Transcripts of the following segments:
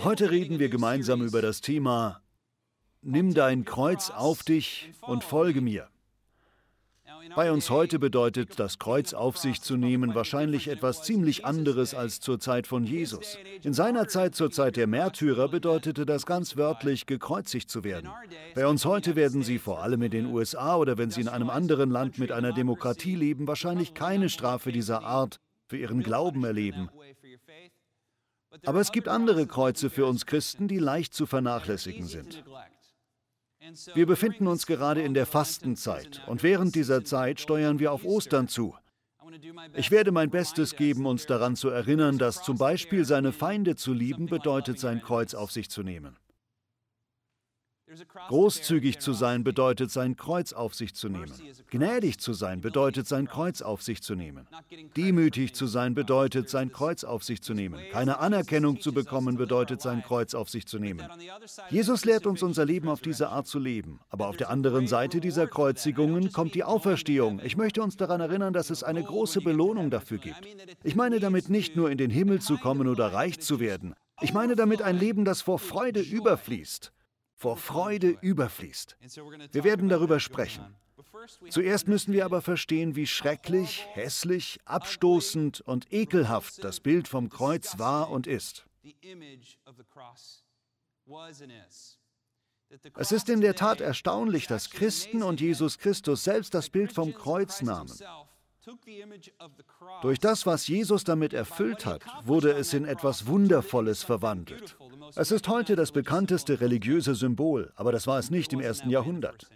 Heute reden wir gemeinsam über das Thema Nimm dein Kreuz auf dich und folge mir. Bei uns heute bedeutet das Kreuz auf sich zu nehmen wahrscheinlich etwas ziemlich anderes als zur Zeit von Jesus. In seiner Zeit, zur Zeit der Märtyrer, bedeutete das ganz wörtlich, gekreuzigt zu werden. Bei uns heute werden Sie, vor allem in den USA oder wenn Sie in einem anderen Land mit einer Demokratie leben, wahrscheinlich keine Strafe dieser Art für Ihren Glauben erleben. Aber es gibt andere Kreuze für uns Christen, die leicht zu vernachlässigen sind. Wir befinden uns gerade in der Fastenzeit und während dieser Zeit steuern wir auf Ostern zu. Ich werde mein Bestes geben, uns daran zu erinnern, dass zum Beispiel seine Feinde zu lieben bedeutet, sein Kreuz auf sich zu nehmen. Großzügig zu sein bedeutet, sein Kreuz auf sich zu nehmen. Gnädig zu sein bedeutet, sein Kreuz auf sich zu nehmen. Demütig zu sein bedeutet, sein Kreuz auf sich zu nehmen. Keine Anerkennung zu bekommen bedeutet, sein Kreuz auf sich zu nehmen. Jesus lehrt uns, unser Leben auf diese Art zu leben. Aber auf der anderen Seite dieser Kreuzigungen kommt die Auferstehung. Ich möchte uns daran erinnern, dass es eine große Belohnung dafür gibt. Ich meine damit nicht nur in den Himmel zu kommen oder reich zu werden. Ich meine damit ein Leben, das vor Freude überfließt vor Freude überfließt. Wir werden darüber sprechen. Zuerst müssen wir aber verstehen, wie schrecklich, hässlich, abstoßend und ekelhaft das Bild vom Kreuz war und ist. Es ist in der Tat erstaunlich, dass Christen und Jesus Christus selbst das Bild vom Kreuz nahmen. Durch das, was Jesus damit erfüllt hat, wurde es in etwas Wundervolles verwandelt. Es ist heute das bekannteste religiöse Symbol, aber das war es nicht im ersten Jahrhundert.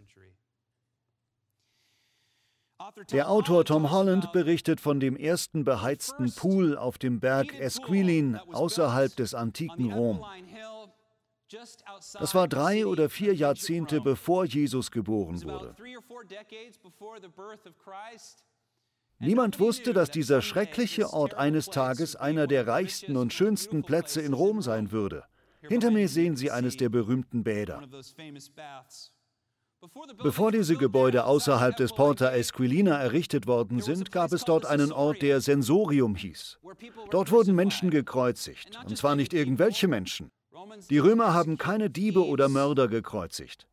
Der Autor Tom Holland berichtet von dem ersten beheizten Pool auf dem Berg Esquilin außerhalb des antiken Rom. Das war drei oder vier Jahrzehnte bevor Jesus geboren wurde. Niemand wusste, dass dieser schreckliche Ort eines Tages einer der reichsten und schönsten Plätze in Rom sein würde. Hinter mir sehen Sie eines der berühmten Bäder. Bevor diese Gebäude außerhalb des Porta Esquilina errichtet worden sind, gab es dort einen Ort, der Sensorium hieß. Dort wurden Menschen gekreuzigt, und zwar nicht irgendwelche Menschen. Die Römer haben keine Diebe oder Mörder gekreuzigt.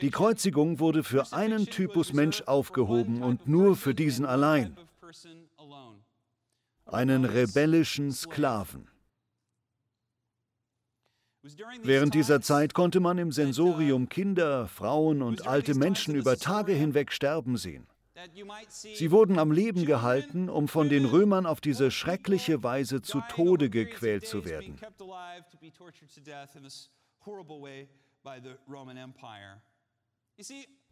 Die Kreuzigung wurde für einen Typus Mensch aufgehoben und nur für diesen allein. Einen rebellischen Sklaven. Während dieser Zeit konnte man im Sensorium Kinder, Frauen und alte Menschen über Tage hinweg sterben sehen. Sie wurden am Leben gehalten, um von den Römern auf diese schreckliche Weise zu Tode gequält zu werden.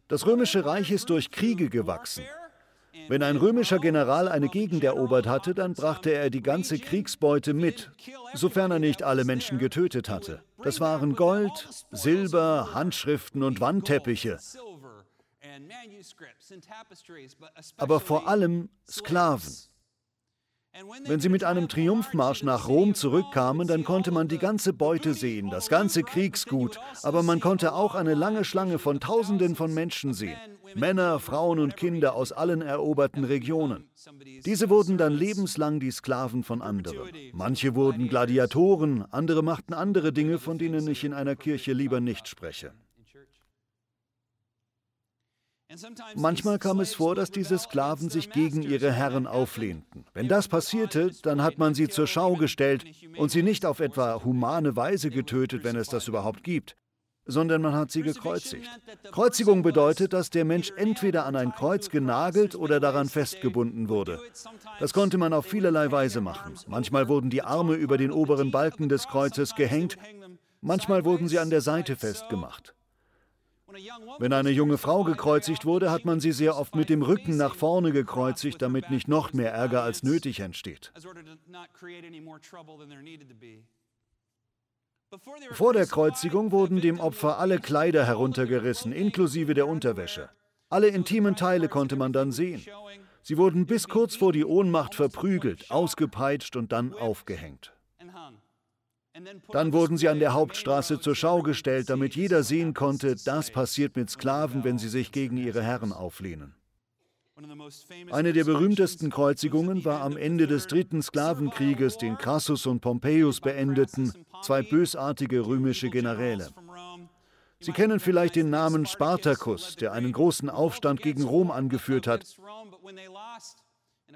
Das römische Reich ist durch Kriege gewachsen. Wenn ein römischer General eine Gegend erobert hatte, dann brachte er die ganze Kriegsbeute mit, sofern er nicht alle Menschen getötet hatte. Das waren Gold, Silber, Handschriften und Wandteppiche. Aber vor allem Sklaven. Wenn sie mit einem Triumphmarsch nach Rom zurückkamen, dann konnte man die ganze Beute sehen, das ganze Kriegsgut, aber man konnte auch eine lange Schlange von Tausenden von Menschen sehen. Männer, Frauen und Kinder aus allen eroberten Regionen. Diese wurden dann lebenslang die Sklaven von anderen. Manche wurden Gladiatoren, andere machten andere Dinge, von denen ich in einer Kirche lieber nicht spreche. Manchmal kam es vor, dass diese Sklaven sich gegen ihre Herren auflehnten. Wenn das passierte, dann hat man sie zur Schau gestellt und sie nicht auf etwa humane Weise getötet, wenn es das überhaupt gibt, sondern man hat sie gekreuzigt. Kreuzigung bedeutet, dass der Mensch entweder an ein Kreuz genagelt oder daran festgebunden wurde. Das konnte man auf vielerlei Weise machen. Manchmal wurden die Arme über den oberen Balken des Kreuzes gehängt, manchmal wurden sie an der Seite festgemacht. Wenn eine junge Frau gekreuzigt wurde, hat man sie sehr oft mit dem Rücken nach vorne gekreuzigt, damit nicht noch mehr Ärger als nötig entsteht. Vor der Kreuzigung wurden dem Opfer alle Kleider heruntergerissen, inklusive der Unterwäsche. Alle intimen Teile konnte man dann sehen. Sie wurden bis kurz vor die Ohnmacht verprügelt, ausgepeitscht und dann aufgehängt. Dann wurden sie an der Hauptstraße zur Schau gestellt, damit jeder sehen konnte, das passiert mit Sklaven, wenn sie sich gegen ihre Herren auflehnen. Eine der berühmtesten Kreuzigungen war am Ende des dritten Sklavenkrieges, den Crassus und Pompeius beendeten, zwei bösartige römische Generäle. Sie kennen vielleicht den Namen Spartacus, der einen großen Aufstand gegen Rom angeführt hat.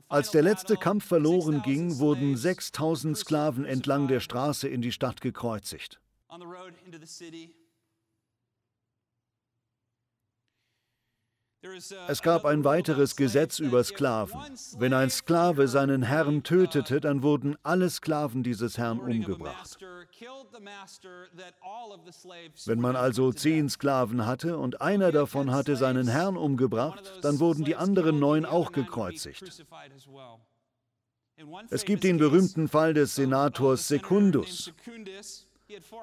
Als der letzte Kampf verloren ging, wurden 6000 Sklaven entlang der Straße in die Stadt gekreuzigt. Es gab ein weiteres Gesetz über Sklaven. Wenn ein Sklave seinen Herrn tötete, dann wurden alle Sklaven dieses Herrn umgebracht. Wenn man also zehn Sklaven hatte und einer davon hatte seinen Herrn umgebracht, dann wurden die anderen neun auch gekreuzigt. Es gibt den berühmten Fall des Senators Secundus.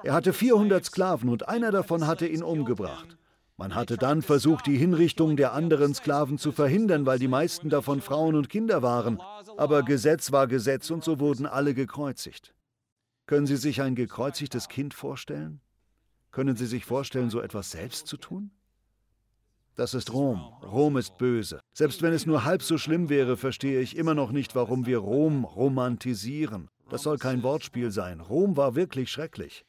Er hatte 400 Sklaven und einer davon hatte ihn umgebracht. Man hatte dann versucht, die Hinrichtung der anderen Sklaven zu verhindern, weil die meisten davon Frauen und Kinder waren. Aber Gesetz war Gesetz und so wurden alle gekreuzigt. Können Sie sich ein gekreuzigtes Kind vorstellen? Können Sie sich vorstellen, so etwas selbst zu tun? Das ist Rom. Rom ist böse. Selbst wenn es nur halb so schlimm wäre, verstehe ich immer noch nicht, warum wir Rom romantisieren. Das soll kein Wortspiel sein. Rom war wirklich schrecklich.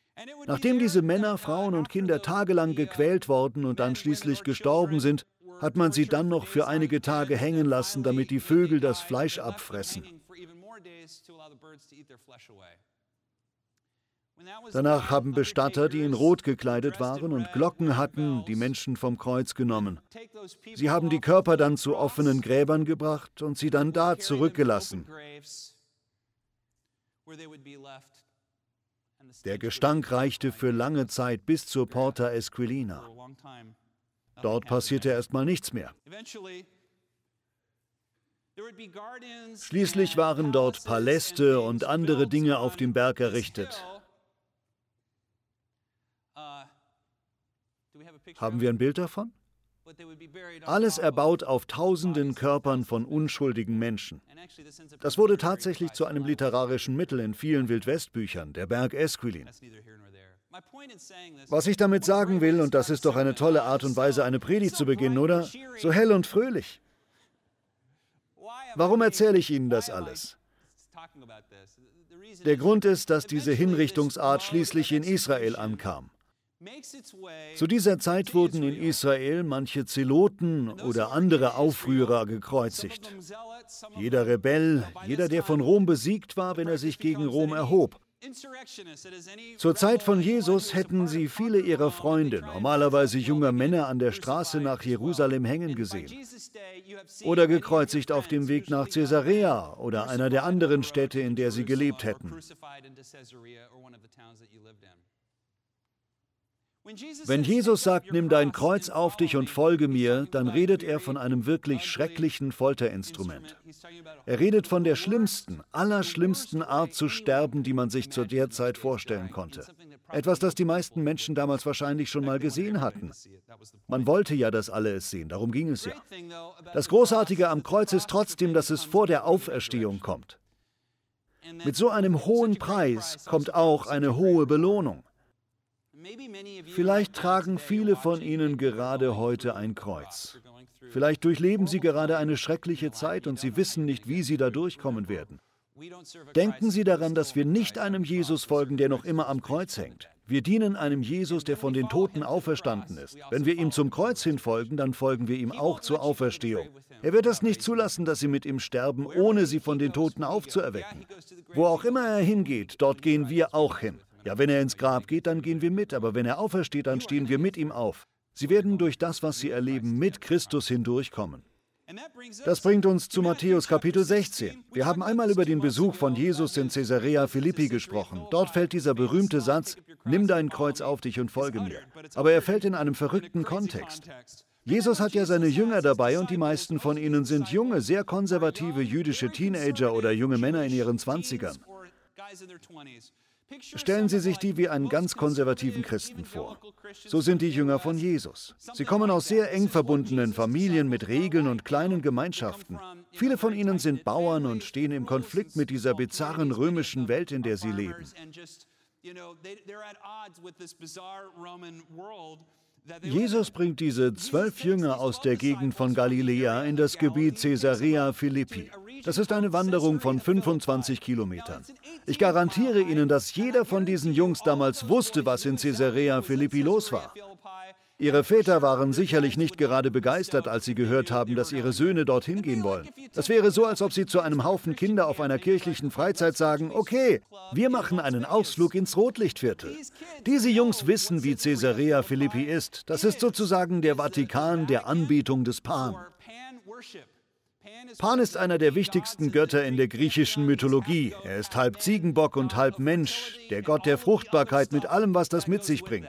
Nachdem diese Männer, Frauen und Kinder tagelang gequält worden und dann schließlich gestorben sind, hat man sie dann noch für einige Tage hängen lassen, damit die Vögel das Fleisch abfressen. Danach haben Bestatter, die in Rot gekleidet waren und Glocken hatten, die Menschen vom Kreuz genommen. Sie haben die Körper dann zu offenen Gräbern gebracht und sie dann da zurückgelassen. Der Gestank reichte für lange Zeit bis zur Porta Esquilina. Dort passierte erstmal nichts mehr. Schließlich waren dort Paläste und andere Dinge auf dem Berg errichtet. Haben wir ein Bild davon? Alles erbaut auf tausenden Körpern von unschuldigen Menschen. Das wurde tatsächlich zu einem literarischen Mittel in vielen Wildwestbüchern, der Berg Esquilin. Was ich damit sagen will, und das ist doch eine tolle Art und Weise, eine Predigt zu beginnen, oder? So hell und fröhlich. Warum erzähle ich Ihnen das alles? Der Grund ist, dass diese Hinrichtungsart schließlich in Israel ankam. Zu dieser Zeit wurden in Israel manche Zeloten oder andere Aufrührer gekreuzigt. Jeder Rebell, jeder, der von Rom besiegt war, wenn er sich gegen Rom erhob. Zur Zeit von Jesus hätten sie viele ihrer Freunde, normalerweise junger Männer, an der Straße nach Jerusalem hängen gesehen. Oder gekreuzigt auf dem Weg nach Caesarea oder einer der anderen Städte, in der sie gelebt hätten. Wenn Jesus sagt, nimm dein Kreuz auf dich und folge mir, dann redet er von einem wirklich schrecklichen Folterinstrument. Er redet von der schlimmsten, allerschlimmsten Art zu sterben, die man sich zu der Zeit vorstellen konnte. Etwas, das die meisten Menschen damals wahrscheinlich schon mal gesehen hatten. Man wollte ja, dass alle es sehen, darum ging es ja. Das Großartige am Kreuz ist trotzdem, dass es vor der Auferstehung kommt. Mit so einem hohen Preis kommt auch eine hohe Belohnung. Vielleicht tragen viele von Ihnen gerade heute ein Kreuz. Vielleicht durchleben Sie gerade eine schreckliche Zeit und Sie wissen nicht, wie Sie da durchkommen werden. Denken Sie daran, dass wir nicht einem Jesus folgen, der noch immer am Kreuz hängt. Wir dienen einem Jesus, der von den Toten auferstanden ist. Wenn wir ihm zum Kreuz hin folgen, dann folgen wir ihm auch zur Auferstehung. Er wird es nicht zulassen, dass Sie mit ihm sterben, ohne Sie von den Toten aufzuerwecken. Wo auch immer er hingeht, dort gehen wir auch hin. Ja, wenn er ins Grab geht, dann gehen wir mit, aber wenn er aufersteht, dann stehen wir mit ihm auf. Sie werden durch das, was sie erleben, mit Christus hindurchkommen. Das bringt uns zu Matthäus Kapitel 16. Wir haben einmal über den Besuch von Jesus in Caesarea Philippi gesprochen. Dort fällt dieser berühmte Satz, nimm dein Kreuz auf dich und folge mir. Aber er fällt in einem verrückten Kontext. Jesus hat ja seine Jünger dabei und die meisten von ihnen sind junge, sehr konservative jüdische Teenager oder junge Männer in ihren Zwanzigern. Stellen Sie sich die wie einen ganz konservativen Christen vor. So sind die Jünger von Jesus. Sie kommen aus sehr eng verbundenen Familien mit Regeln und kleinen Gemeinschaften. Viele von ihnen sind Bauern und stehen im Konflikt mit dieser bizarren römischen Welt, in der sie leben. Jesus bringt diese zwölf Jünger aus der Gegend von Galiläa in das Gebiet Caesarea Philippi. Das ist eine Wanderung von 25 Kilometern. Ich garantiere Ihnen, dass jeder von diesen Jungs damals wusste, was in Caesarea Philippi los war. Ihre Väter waren sicherlich nicht gerade begeistert, als sie gehört haben, dass ihre Söhne dorthin gehen wollen. Das wäre so, als ob sie zu einem Haufen Kinder auf einer kirchlichen Freizeit sagen, okay, wir machen einen Ausflug ins Rotlichtviertel. Diese Jungs wissen, wie Caesarea Philippi ist. Das ist sozusagen der Vatikan der Anbetung des Pan. Pan ist einer der wichtigsten Götter in der griechischen Mythologie. Er ist halb Ziegenbock und halb Mensch, der Gott der Fruchtbarkeit mit allem, was das mit sich bringt.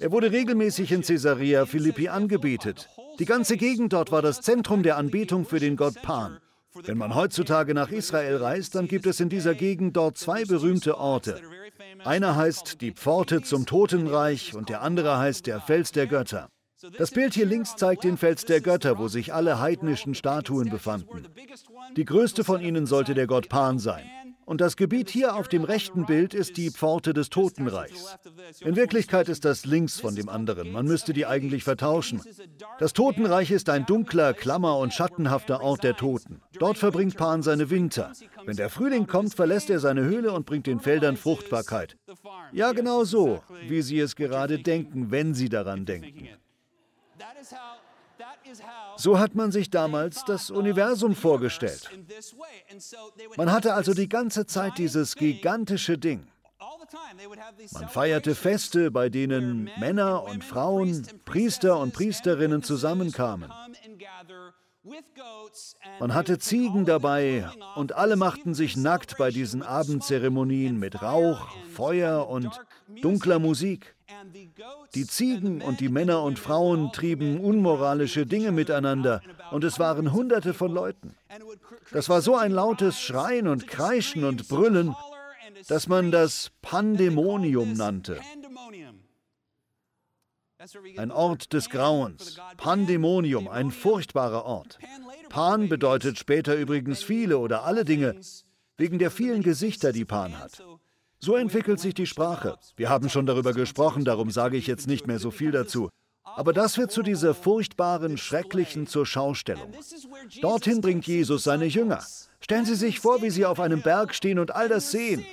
Er wurde regelmäßig in Caesarea Philippi angebetet. Die ganze Gegend dort war das Zentrum der Anbetung für den Gott Pan. Wenn man heutzutage nach Israel reist, dann gibt es in dieser Gegend dort zwei berühmte Orte. Einer heißt die Pforte zum Totenreich und der andere heißt der Fels der Götter. Das Bild hier links zeigt den Fels der Götter, wo sich alle heidnischen Statuen befanden. Die größte von ihnen sollte der Gott Pan sein. Und das Gebiet hier auf dem rechten Bild ist die Pforte des Totenreichs. In Wirklichkeit ist das links von dem anderen. Man müsste die eigentlich vertauschen. Das Totenreich ist ein dunkler, klammer und schattenhafter Ort der Toten. Dort verbringt Pan seine Winter. Wenn der Frühling kommt, verlässt er seine Höhle und bringt den Feldern Fruchtbarkeit. Ja, genau so, wie Sie es gerade denken, wenn Sie daran denken. So hat man sich damals das Universum vorgestellt. Man hatte also die ganze Zeit dieses gigantische Ding. Man feierte Feste, bei denen Männer und Frauen, Priester und Priesterinnen zusammenkamen. Man hatte Ziegen dabei und alle machten sich nackt bei diesen Abendzeremonien mit Rauch, Feuer und dunkler Musik. Die Ziegen und die Männer und Frauen trieben unmoralische Dinge miteinander und es waren Hunderte von Leuten. Das war so ein lautes Schreien und Kreischen und Brüllen, dass man das Pandemonium nannte. Ein Ort des Grauens. Pandemonium, ein furchtbarer Ort. Pan bedeutet später übrigens viele oder alle Dinge, wegen der vielen Gesichter, die Pan hat. So entwickelt sich die Sprache. Wir haben schon darüber gesprochen, darum sage ich jetzt nicht mehr so viel dazu. Aber das wird zu dieser furchtbaren, schrecklichen zur Schaustellung. Dorthin bringt Jesus seine Jünger. Stellen Sie sich vor, wie sie auf einem Berg stehen und all das sehen.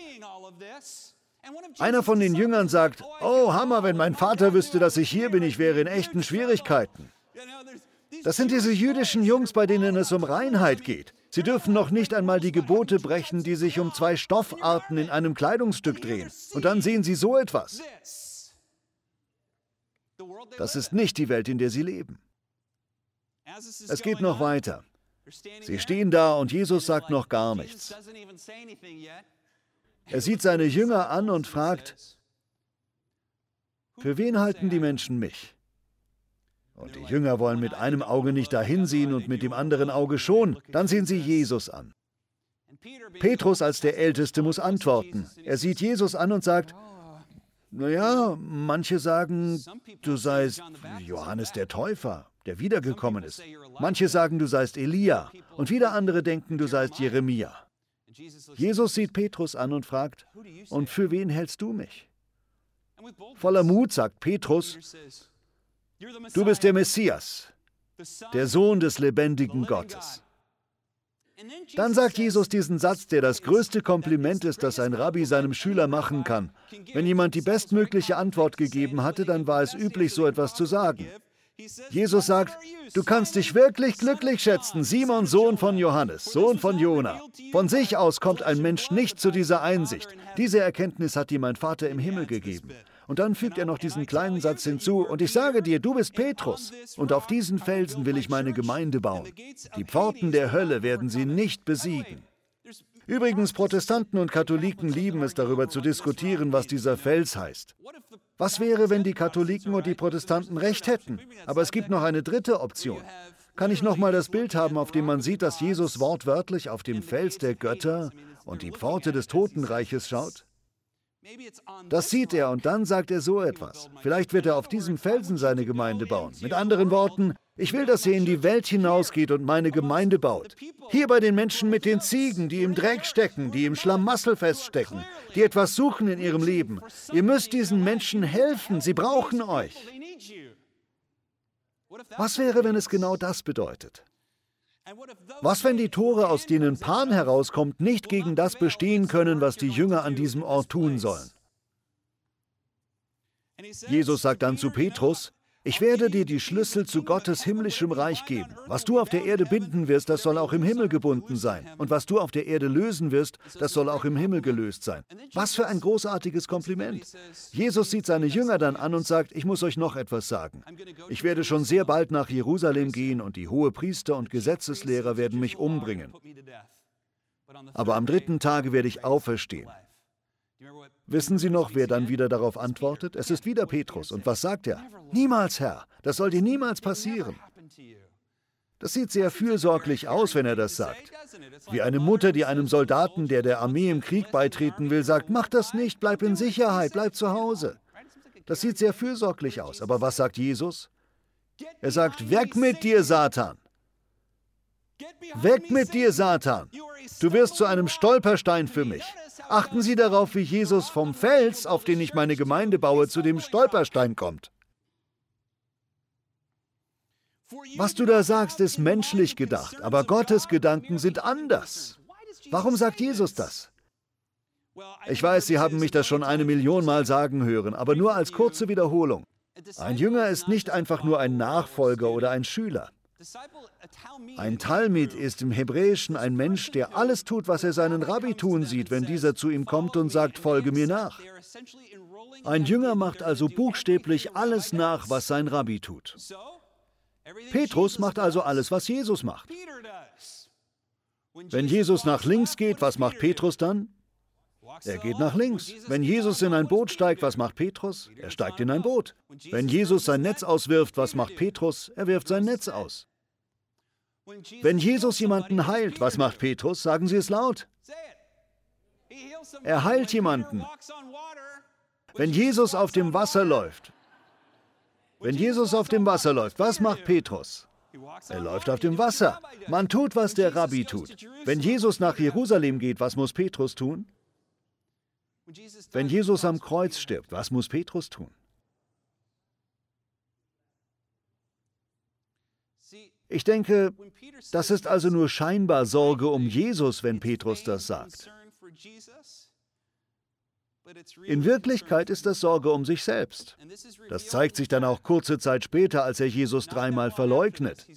Einer von den Jüngern sagt, oh Hammer, wenn mein Vater wüsste, dass ich hier bin, ich wäre in echten Schwierigkeiten. Das sind diese jüdischen Jungs, bei denen es um Reinheit geht. Sie dürfen noch nicht einmal die Gebote brechen, die sich um zwei Stoffarten in einem Kleidungsstück drehen. Und dann sehen sie so etwas. Das ist nicht die Welt, in der sie leben. Es geht noch weiter. Sie stehen da und Jesus sagt noch gar nichts. Er sieht seine Jünger an und fragt, für wen halten die Menschen mich? Und die Jünger wollen mit einem Auge nicht dahin sehen und mit dem anderen Auge schon. Dann sehen sie Jesus an. Petrus als der Älteste muss antworten. Er sieht Jesus an und sagt, naja, manche sagen, du seist Johannes der Täufer, der wiedergekommen ist. Manche sagen, du seist Elia. Und wieder andere denken, du seist Jeremia. Jesus sieht Petrus an und fragt, und für wen hältst du mich? Voller Mut sagt Petrus, du bist der Messias, der Sohn des lebendigen Gottes. Dann sagt Jesus diesen Satz, der das größte Kompliment ist, das ein Rabbi seinem Schüler machen kann. Wenn jemand die bestmögliche Antwort gegeben hatte, dann war es üblich, so etwas zu sagen. Jesus sagt, du kannst dich wirklich glücklich schätzen, Simon, Sohn von Johannes, Sohn von Jona. Von sich aus kommt ein Mensch nicht zu dieser Einsicht. Diese Erkenntnis hat dir mein Vater im Himmel gegeben. Und dann fügt er noch diesen kleinen Satz hinzu, und ich sage dir, du bist Petrus, und auf diesen Felsen will ich meine Gemeinde bauen. Die Pforten der Hölle werden sie nicht besiegen. Übrigens, Protestanten und Katholiken lieben es darüber zu diskutieren, was dieser Fels heißt. Was wäre, wenn die Katholiken und die Protestanten recht hätten? Aber es gibt noch eine dritte Option. Kann ich nochmal das Bild haben, auf dem man sieht, dass Jesus wortwörtlich auf dem Fels der Götter und die Pforte des Totenreiches schaut? Das sieht er und dann sagt er so etwas. Vielleicht wird er auf diesem Felsen seine Gemeinde bauen. Mit anderen Worten, ich will, dass ihr in die Welt hinausgeht und meine Gemeinde baut. Hier bei den Menschen mit den Ziegen, die im Dreck stecken, die im Schlamassel feststecken, die etwas suchen in ihrem Leben. Ihr müsst diesen Menschen helfen, sie brauchen euch. Was wäre, wenn es genau das bedeutet? Was, wenn die Tore, aus denen Pan herauskommt, nicht gegen das bestehen können, was die Jünger an diesem Ort tun sollen? Jesus sagt dann zu Petrus, ich werde dir die Schlüssel zu Gottes himmlischem Reich geben. Was du auf der Erde binden wirst, das soll auch im Himmel gebunden sein. Und was du auf der Erde lösen wirst, das soll auch im Himmel gelöst sein. Was für ein großartiges Kompliment. Jesus sieht seine Jünger dann an und sagt, ich muss euch noch etwas sagen. Ich werde schon sehr bald nach Jerusalem gehen und die hohe Priester und Gesetzeslehrer werden mich umbringen. Aber am dritten Tage werde ich auferstehen. Wissen Sie noch, wer dann wieder darauf antwortet? Es ist wieder Petrus. Und was sagt er? Niemals, Herr. Das soll dir niemals passieren. Das sieht sehr fürsorglich aus, wenn er das sagt. Wie eine Mutter, die einem Soldaten, der der Armee im Krieg beitreten will, sagt, mach das nicht, bleib in Sicherheit, bleib zu Hause. Das sieht sehr fürsorglich aus. Aber was sagt Jesus? Er sagt, weg mit dir, Satan. Weg mit dir, Satan. Du wirst zu einem Stolperstein für mich. Achten Sie darauf, wie Jesus vom Fels, auf den ich meine Gemeinde baue, zu dem Stolperstein kommt. Was du da sagst, ist menschlich gedacht, aber Gottes Gedanken sind anders. Warum sagt Jesus das? Ich weiß, Sie haben mich das schon eine Million Mal sagen hören, aber nur als kurze Wiederholung. Ein Jünger ist nicht einfach nur ein Nachfolger oder ein Schüler. Ein Talmid ist im Hebräischen ein Mensch, der alles tut, was er seinen Rabbi tun sieht, wenn dieser zu ihm kommt und sagt, folge mir nach. Ein Jünger macht also buchstäblich alles nach, was sein Rabbi tut. Petrus macht also alles, was Jesus macht. Wenn Jesus nach links geht, was macht Petrus dann? Er geht nach links. Wenn Jesus in ein Boot steigt, was macht Petrus? Er steigt in ein Boot. Wenn Jesus sein Netz auswirft, was macht Petrus? Er wirft sein Netz aus. Wenn Jesus jemanden heilt, was macht Petrus? Sagen Sie es laut. Er heilt jemanden. Wenn Jesus auf dem Wasser läuft, wenn Jesus auf dem Wasser läuft, was macht Petrus? Er läuft auf dem Wasser. Man tut, was der Rabbi tut. Wenn Jesus nach Jerusalem geht, was muss Petrus tun? Wenn Jesus am Kreuz stirbt, was muss Petrus tun? Ich denke, das ist also nur scheinbar Sorge um Jesus, wenn Petrus das sagt. In Wirklichkeit ist das Sorge um sich selbst. Das zeigt sich dann auch kurze Zeit später, als er Jesus dreimal verleugnet.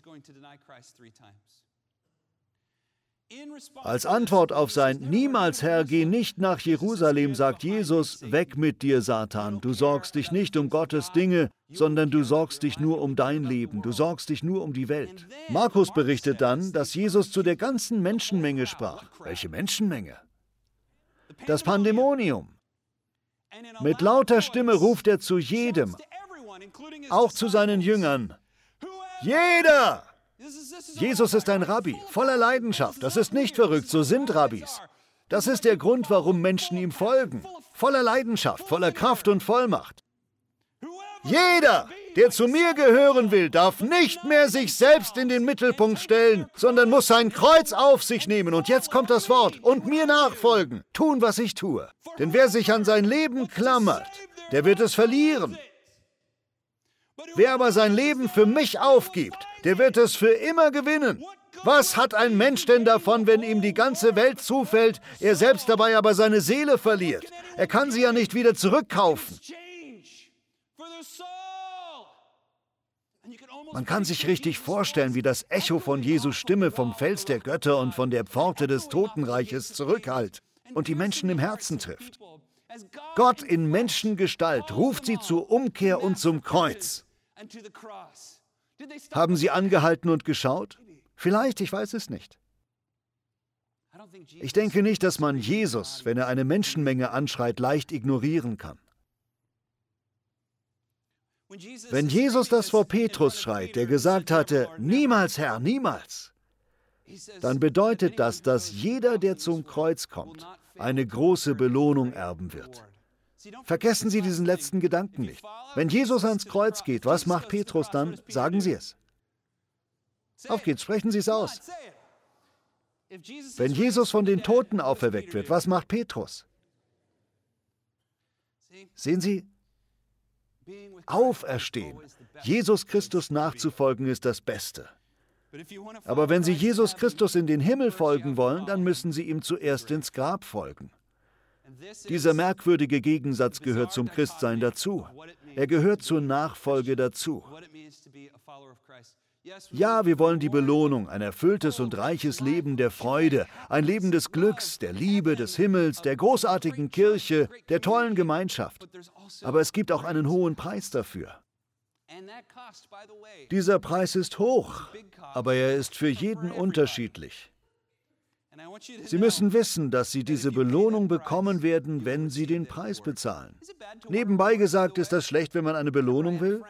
Als Antwort auf sein Niemals Herr, geh nicht nach Jerusalem, sagt Jesus, weg mit dir, Satan. Du sorgst dich nicht um Gottes Dinge, sondern du sorgst dich nur um dein Leben, du sorgst dich nur um die Welt. Markus berichtet dann, dass Jesus zu der ganzen Menschenmenge sprach. Welche Menschenmenge? Das Pandemonium. Mit lauter Stimme ruft er zu jedem, auch zu seinen Jüngern. Jeder! Jesus ist ein Rabbi, voller Leidenschaft. Das ist nicht verrückt, so sind Rabbis. Das ist der Grund, warum Menschen ihm folgen. Voller Leidenschaft, voller Kraft und Vollmacht. Jeder, der zu mir gehören will, darf nicht mehr sich selbst in den Mittelpunkt stellen, sondern muss sein Kreuz auf sich nehmen. Und jetzt kommt das Wort. Und mir nachfolgen. Tun, was ich tue. Denn wer sich an sein Leben klammert, der wird es verlieren. Wer aber sein Leben für mich aufgibt, der wird es für immer gewinnen. Was hat ein Mensch denn davon, wenn ihm die ganze Welt zufällt, er selbst dabei aber seine Seele verliert? Er kann sie ja nicht wieder zurückkaufen. Man kann sich richtig vorstellen, wie das Echo von Jesu Stimme vom Fels der Götter und von der Pforte des Totenreiches zurückhallt und die Menschen im Herzen trifft. Gott in Menschengestalt ruft sie zur Umkehr und zum Kreuz. Haben sie angehalten und geschaut? Vielleicht, ich weiß es nicht. Ich denke nicht, dass man Jesus, wenn er eine Menschenmenge anschreit, leicht ignorieren kann. Wenn Jesus das vor Petrus schreit, der gesagt hatte, niemals Herr, niemals, dann bedeutet das, dass jeder, der zum Kreuz kommt, eine große Belohnung erben wird. Vergessen Sie diesen letzten Gedanken nicht. Wenn Jesus ans Kreuz geht, was macht Petrus dann? Sagen Sie es. Auf geht's, sprechen Sie es aus. Wenn Jesus von den Toten auferweckt wird, was macht Petrus? Sehen Sie, Auferstehen. Jesus Christus nachzufolgen ist das Beste. Aber wenn Sie Jesus Christus in den Himmel folgen wollen, dann müssen Sie ihm zuerst ins Grab folgen. Dieser merkwürdige Gegensatz gehört zum Christsein dazu. Er gehört zur Nachfolge dazu. Ja, wir wollen die Belohnung, ein erfülltes und reiches Leben der Freude, ein Leben des Glücks, der Liebe, des Himmels, der großartigen Kirche, der tollen Gemeinschaft. Aber es gibt auch einen hohen Preis dafür. Dieser Preis ist hoch, aber er ist für jeden unterschiedlich. Sie müssen wissen, dass Sie diese Belohnung bekommen werden, wenn Sie den Preis bezahlen. Nebenbei gesagt, ist das schlecht, wenn man eine Belohnung will?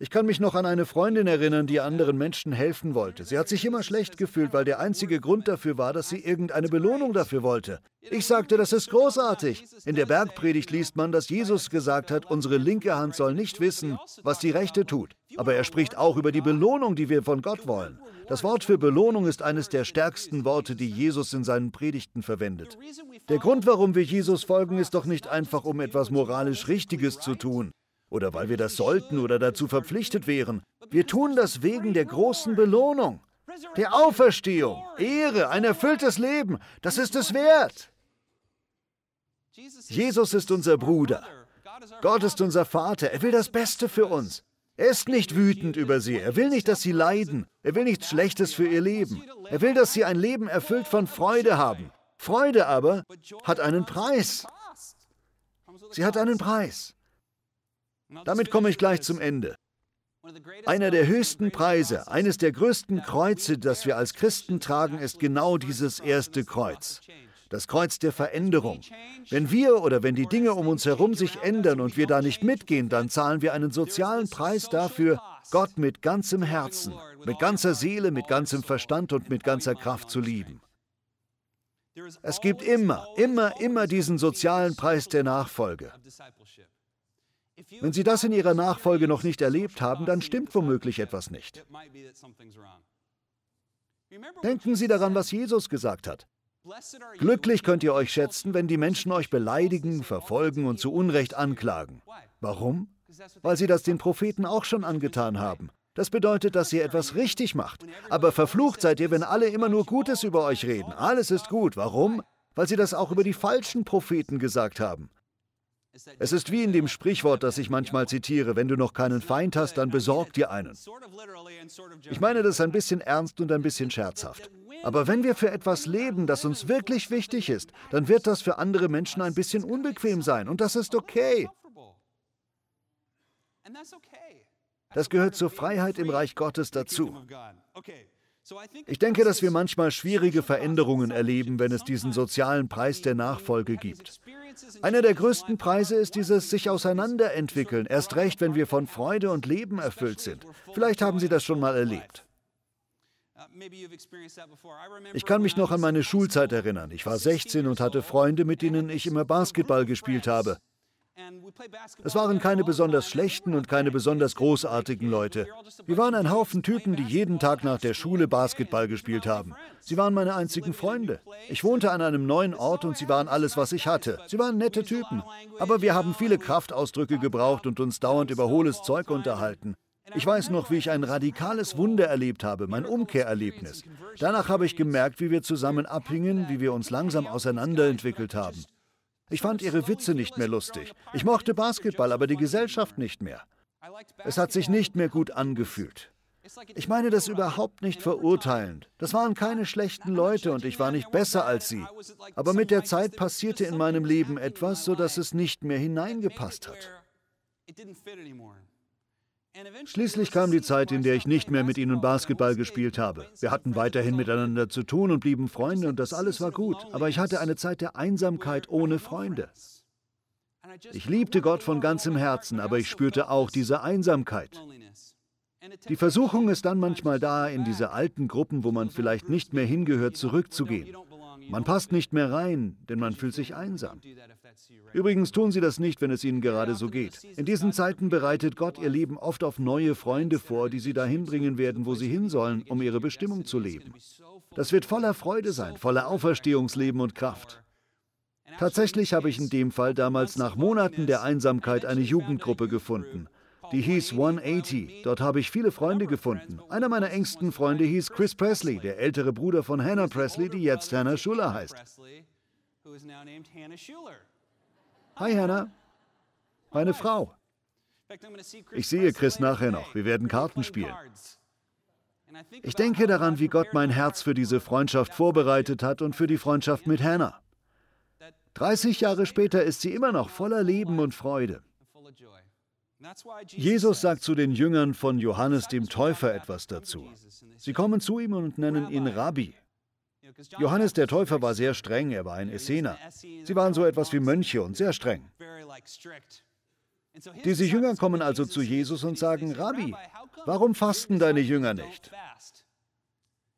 Ich kann mich noch an eine Freundin erinnern, die anderen Menschen helfen wollte. Sie hat sich immer schlecht gefühlt, weil der einzige Grund dafür war, dass sie irgendeine Belohnung dafür wollte. Ich sagte, das ist großartig. In der Bergpredigt liest man, dass Jesus gesagt hat, unsere linke Hand soll nicht wissen, was die rechte tut. Aber er spricht auch über die Belohnung, die wir von Gott wollen. Das Wort für Belohnung ist eines der stärksten Worte, die Jesus in seinen Predigten verwendet. Der Grund, warum wir Jesus folgen, ist doch nicht einfach, um etwas moralisch Richtiges zu tun oder weil wir das sollten oder dazu verpflichtet wären. Wir tun das wegen der großen Belohnung, der Auferstehung, Ehre, ein erfülltes Leben. Das ist es wert. Jesus ist unser Bruder. Gott ist unser Vater. Er will das Beste für uns. Er ist nicht wütend über sie. Er will nicht, dass sie leiden. Er will nichts Schlechtes für ihr Leben. Er will, dass sie ein Leben erfüllt von Freude haben. Freude aber hat einen Preis. Sie hat einen Preis. Damit komme ich gleich zum Ende. Einer der höchsten Preise, eines der größten Kreuze, das wir als Christen tragen, ist genau dieses erste Kreuz. Das Kreuz der Veränderung. Wenn wir oder wenn die Dinge um uns herum sich ändern und wir da nicht mitgehen, dann zahlen wir einen sozialen Preis dafür, Gott mit ganzem Herzen, mit ganzer Seele, mit ganzem Verstand und mit ganzer Kraft zu lieben. Es gibt immer, immer, immer diesen sozialen Preis der Nachfolge. Wenn Sie das in Ihrer Nachfolge noch nicht erlebt haben, dann stimmt womöglich etwas nicht. Denken Sie daran, was Jesus gesagt hat. Glücklich könnt ihr euch schätzen, wenn die Menschen euch beleidigen, verfolgen und zu Unrecht anklagen. Warum? Weil sie das den Propheten auch schon angetan haben. Das bedeutet, dass ihr etwas richtig macht. Aber verflucht seid ihr, wenn alle immer nur Gutes über euch reden. Alles ist gut. Warum? Weil sie das auch über die falschen Propheten gesagt haben. Es ist wie in dem Sprichwort, das ich manchmal zitiere, wenn du noch keinen Feind hast, dann besorg dir einen. Ich meine das ein bisschen ernst und ein bisschen scherzhaft. Aber wenn wir für etwas leben, das uns wirklich wichtig ist, dann wird das für andere Menschen ein bisschen unbequem sein und das ist okay. Das gehört zur Freiheit im Reich Gottes dazu. Ich denke, dass wir manchmal schwierige Veränderungen erleben, wenn es diesen sozialen Preis der Nachfolge gibt. Einer der größten Preise ist dieses sich auseinanderentwickeln, erst recht, wenn wir von Freude und Leben erfüllt sind. Vielleicht haben Sie das schon mal erlebt. Ich kann mich noch an meine Schulzeit erinnern. Ich war 16 und hatte Freunde, mit denen ich immer Basketball gespielt habe. Es waren keine besonders schlechten und keine besonders großartigen Leute. Wir waren ein Haufen Typen, die jeden Tag nach der Schule Basketball gespielt haben. Sie waren meine einzigen Freunde. Ich wohnte an einem neuen Ort und sie waren alles, was ich hatte. Sie waren nette Typen. Aber wir haben viele Kraftausdrücke gebraucht und uns dauernd über hohles Zeug unterhalten. Ich weiß noch, wie ich ein radikales Wunder erlebt habe, mein Umkehrerlebnis. Danach habe ich gemerkt, wie wir zusammen abhingen, wie wir uns langsam auseinanderentwickelt haben. Ich fand ihre Witze nicht mehr lustig. Ich mochte Basketball, aber die Gesellschaft nicht mehr. Es hat sich nicht mehr gut angefühlt. Ich meine das überhaupt nicht verurteilend. Das waren keine schlechten Leute und ich war nicht besser als sie. Aber mit der Zeit passierte in meinem Leben etwas, sodass es nicht mehr hineingepasst hat. Schließlich kam die Zeit, in der ich nicht mehr mit ihnen Basketball gespielt habe. Wir hatten weiterhin miteinander zu tun und blieben Freunde und das alles war gut. Aber ich hatte eine Zeit der Einsamkeit ohne Freunde. Ich liebte Gott von ganzem Herzen, aber ich spürte auch diese Einsamkeit. Die Versuchung ist dann manchmal da, in diese alten Gruppen, wo man vielleicht nicht mehr hingehört, zurückzugehen. Man passt nicht mehr rein, denn man fühlt sich einsam. Übrigens tun sie das nicht, wenn es ihnen gerade so geht. In diesen Zeiten bereitet Gott ihr Leben oft auf neue Freunde vor, die sie dahin bringen werden, wo sie hin sollen, um ihre Bestimmung zu leben. Das wird voller Freude sein, voller Auferstehungsleben und Kraft. Tatsächlich habe ich in dem Fall damals nach Monaten der Einsamkeit eine Jugendgruppe gefunden. Die hieß 180. Dort habe ich viele Freunde gefunden. Einer meiner engsten Freunde hieß Chris Presley, der ältere Bruder von Hannah Presley, die jetzt Hannah Schuler heißt. Hi Hannah, meine Frau. Ich sehe Chris nachher noch. Wir werden Karten spielen. Ich denke daran, wie Gott mein Herz für diese Freundschaft vorbereitet hat und für die Freundschaft mit Hannah. 30 Jahre später ist sie immer noch voller Leben und Freude. Jesus sagt zu den Jüngern von Johannes dem Täufer etwas dazu. Sie kommen zu ihm und nennen ihn Rabbi. Johannes der Täufer war sehr streng, er war ein Essener. Sie waren so etwas wie Mönche und sehr streng. Diese Jünger kommen also zu Jesus und sagen, Rabbi, warum fasten deine Jünger nicht?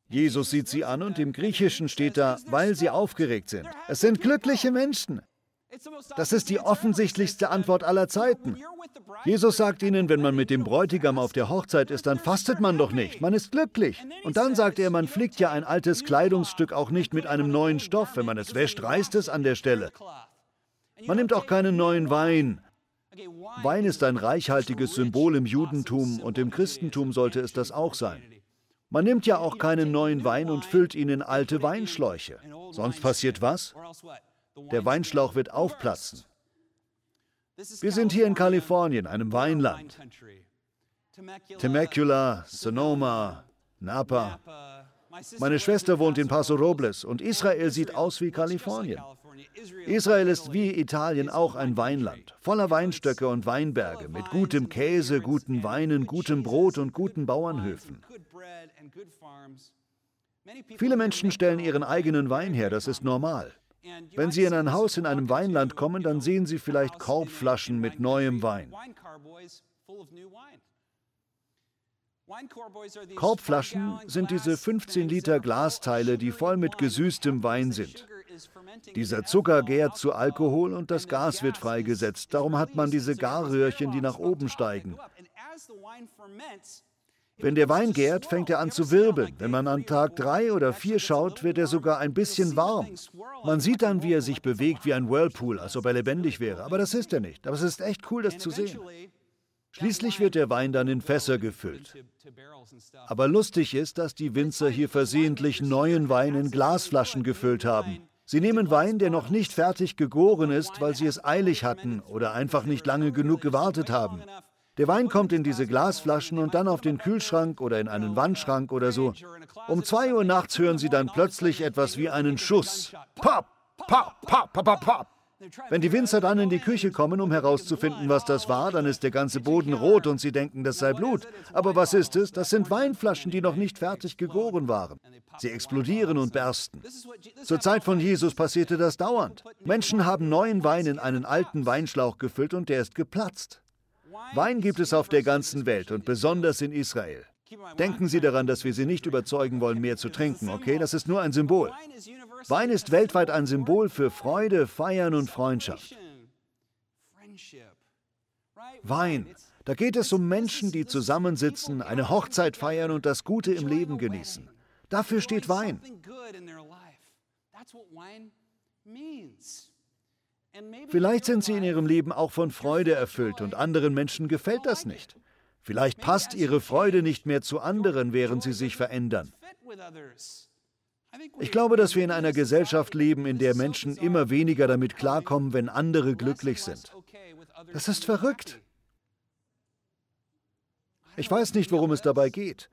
Jesus sieht sie an und im Griechischen steht da, weil sie aufgeregt sind. Es sind glückliche Menschen. Das ist die offensichtlichste Antwort aller Zeiten. Jesus sagt ihnen, wenn man mit dem Bräutigam auf der Hochzeit ist, dann fastet man doch nicht, man ist glücklich. Und dann sagt er, man flickt ja ein altes Kleidungsstück auch nicht mit einem neuen Stoff, wenn man es wäscht, reißt es an der Stelle. Man nimmt auch keinen neuen Wein. Wein ist ein reichhaltiges Symbol im Judentum und im Christentum sollte es das auch sein. Man nimmt ja auch keinen neuen Wein und füllt ihn in alte Weinschläuche. Sonst passiert was? Der Weinschlauch wird aufplatzen. Wir sind hier in Kalifornien, einem Weinland. Temecula, Sonoma, Napa. Meine Schwester wohnt in Paso Robles und Israel sieht aus wie Kalifornien. Israel ist wie Italien auch ein Weinland, voller Weinstöcke und Weinberge, mit gutem Käse, guten Weinen, gutem Brot und guten Bauernhöfen. Viele Menschen stellen ihren eigenen Wein her, das ist normal. Wenn Sie in ein Haus in einem Weinland kommen, dann sehen Sie vielleicht Korbflaschen mit neuem Wein. Korbflaschen sind diese 15 Liter Glasteile, die voll mit gesüßtem Wein sind. Dieser Zucker gärt zu Alkohol und das Gas wird freigesetzt. Darum hat man diese Garröhrchen, die nach oben steigen. Wenn der Wein gärt, fängt er an zu wirbeln. Wenn man an Tag drei oder vier schaut, wird er sogar ein bisschen warm. Man sieht dann, wie er sich bewegt wie ein Whirlpool, als ob er lebendig wäre. Aber das ist er nicht. Aber es ist echt cool, das zu sehen. Schließlich wird der Wein dann in Fässer gefüllt. Aber lustig ist, dass die Winzer hier versehentlich neuen Wein in Glasflaschen gefüllt haben. Sie nehmen Wein, der noch nicht fertig gegoren ist, weil sie es eilig hatten oder einfach nicht lange genug gewartet haben. Der Wein kommt in diese Glasflaschen und dann auf den Kühlschrank oder in einen Wandschrank oder so. Um zwei Uhr nachts hören Sie dann plötzlich etwas wie einen Schuss. Pop, pop, pop, pop, pop, pop. Wenn die Winzer dann in die Küche kommen, um herauszufinden, was das war, dann ist der ganze Boden rot und sie denken, das sei Blut. Aber was ist es? Das sind Weinflaschen, die noch nicht fertig gegoren waren. Sie explodieren und bersten. Zur Zeit von Jesus passierte das dauernd. Menschen haben neuen Wein in einen alten Weinschlauch gefüllt und der ist geplatzt. Wein gibt es auf der ganzen Welt und besonders in Israel. Denken Sie daran, dass wir Sie nicht überzeugen wollen, mehr zu trinken, okay? Das ist nur ein Symbol. Wein ist weltweit ein Symbol für Freude, Feiern und Freundschaft. Wein, da geht es um Menschen, die zusammensitzen, eine Hochzeit feiern und das Gute im Leben genießen. Dafür steht Wein. Vielleicht sind sie in ihrem Leben auch von Freude erfüllt und anderen Menschen gefällt das nicht. Vielleicht passt ihre Freude nicht mehr zu anderen, während sie sich verändern. Ich glaube, dass wir in einer Gesellschaft leben, in der Menschen immer weniger damit klarkommen, wenn andere glücklich sind. Das ist verrückt. Ich weiß nicht, worum es dabei geht.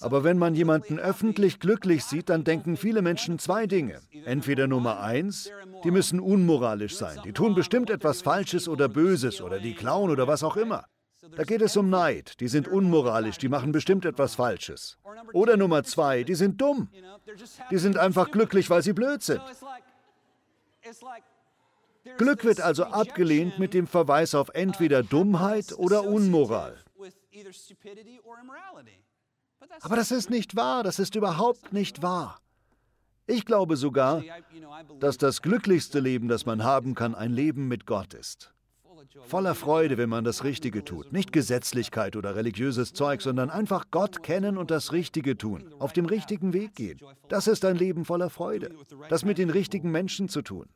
Aber wenn man jemanden öffentlich glücklich sieht, dann denken viele Menschen zwei Dinge. Entweder Nummer eins, die müssen unmoralisch sein, die tun bestimmt etwas Falsches oder Böses oder die klauen oder was auch immer. Da geht es um Neid, die sind unmoralisch, die machen bestimmt etwas Falsches. Oder Nummer zwei, die sind dumm. Die sind einfach glücklich, weil sie blöd sind. Glück wird also abgelehnt mit dem Verweis auf entweder Dummheit oder Unmoral. Aber das ist nicht wahr, das ist überhaupt nicht wahr. Ich glaube sogar, dass das glücklichste Leben, das man haben kann, ein Leben mit Gott ist. Voller Freude, wenn man das Richtige tut. Nicht Gesetzlichkeit oder religiöses Zeug, sondern einfach Gott kennen und das Richtige tun. Auf dem richtigen Weg gehen. Das ist ein Leben voller Freude. Das mit den richtigen Menschen zu tun.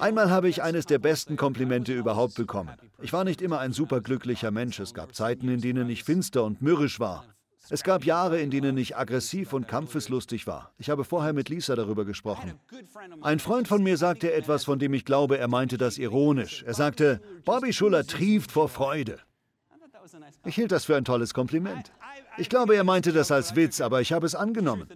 Einmal habe ich eines der besten Komplimente überhaupt bekommen. Ich war nicht immer ein superglücklicher Mensch. Es gab Zeiten, in denen ich finster und mürrisch war. Es gab Jahre, in denen ich aggressiv und kampfeslustig war. Ich habe vorher mit Lisa darüber gesprochen. Ein Freund von mir sagte etwas, von dem ich glaube, er meinte das ironisch. Er sagte, Bobby Schuller trieft vor Freude. Ich hielt das für ein tolles Kompliment. Ich glaube, er meinte das als Witz, aber ich habe es angenommen.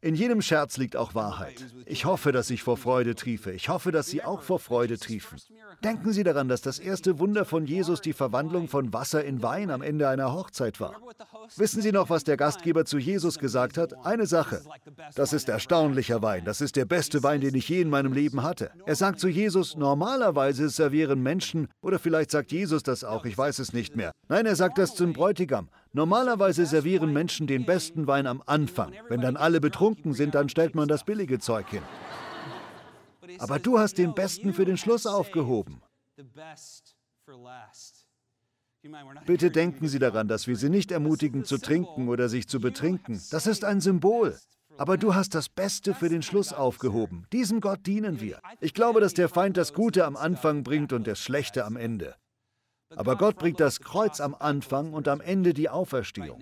In jedem Scherz liegt auch Wahrheit. Ich hoffe, dass ich vor Freude triefe. Ich hoffe, dass Sie auch vor Freude triefen. Denken Sie daran, dass das erste Wunder von Jesus die Verwandlung von Wasser in Wein am Ende einer Hochzeit war. Wissen Sie noch, was der Gastgeber zu Jesus gesagt hat? Eine Sache. Das ist erstaunlicher Wein. Das ist der beste Wein, den ich je in meinem Leben hatte. Er sagt zu Jesus, normalerweise servieren Menschen, oder vielleicht sagt Jesus das auch, ich weiß es nicht mehr. Nein, er sagt das zum Bräutigam. Normalerweise servieren Menschen den besten Wein am Anfang. Wenn dann alle betrunken sind, dann stellt man das billige Zeug hin. Aber du hast den besten für den Schluss aufgehoben. Bitte denken Sie daran, dass wir Sie nicht ermutigen zu trinken oder sich zu betrinken. Das ist ein Symbol. Aber du hast das Beste für den Schluss aufgehoben. Diesem Gott dienen wir. Ich glaube, dass der Feind das Gute am Anfang bringt und das Schlechte am Ende. Aber Gott bringt das Kreuz am Anfang und am Ende die Auferstehung.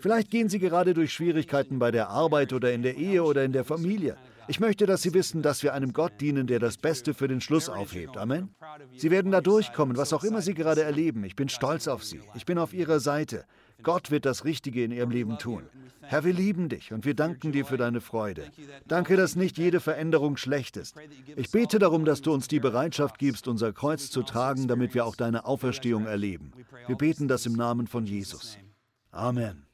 Vielleicht gehen Sie gerade durch Schwierigkeiten bei der Arbeit oder in der Ehe oder in der Familie. Ich möchte, dass Sie wissen, dass wir einem Gott dienen, der das Beste für den Schluss aufhebt. Amen. Sie werden da durchkommen, was auch immer Sie gerade erleben. Ich bin stolz auf Sie. Ich bin auf Ihrer Seite. Gott wird das Richtige in Ihrem Leben tun. Herr, wir lieben dich und wir danken dir für deine Freude. Danke, dass nicht jede Veränderung schlecht ist. Ich bete darum, dass du uns die Bereitschaft gibst, unser Kreuz zu tragen, damit wir auch deine Auferstehung erleben. Wir beten das im Namen von Jesus. Amen.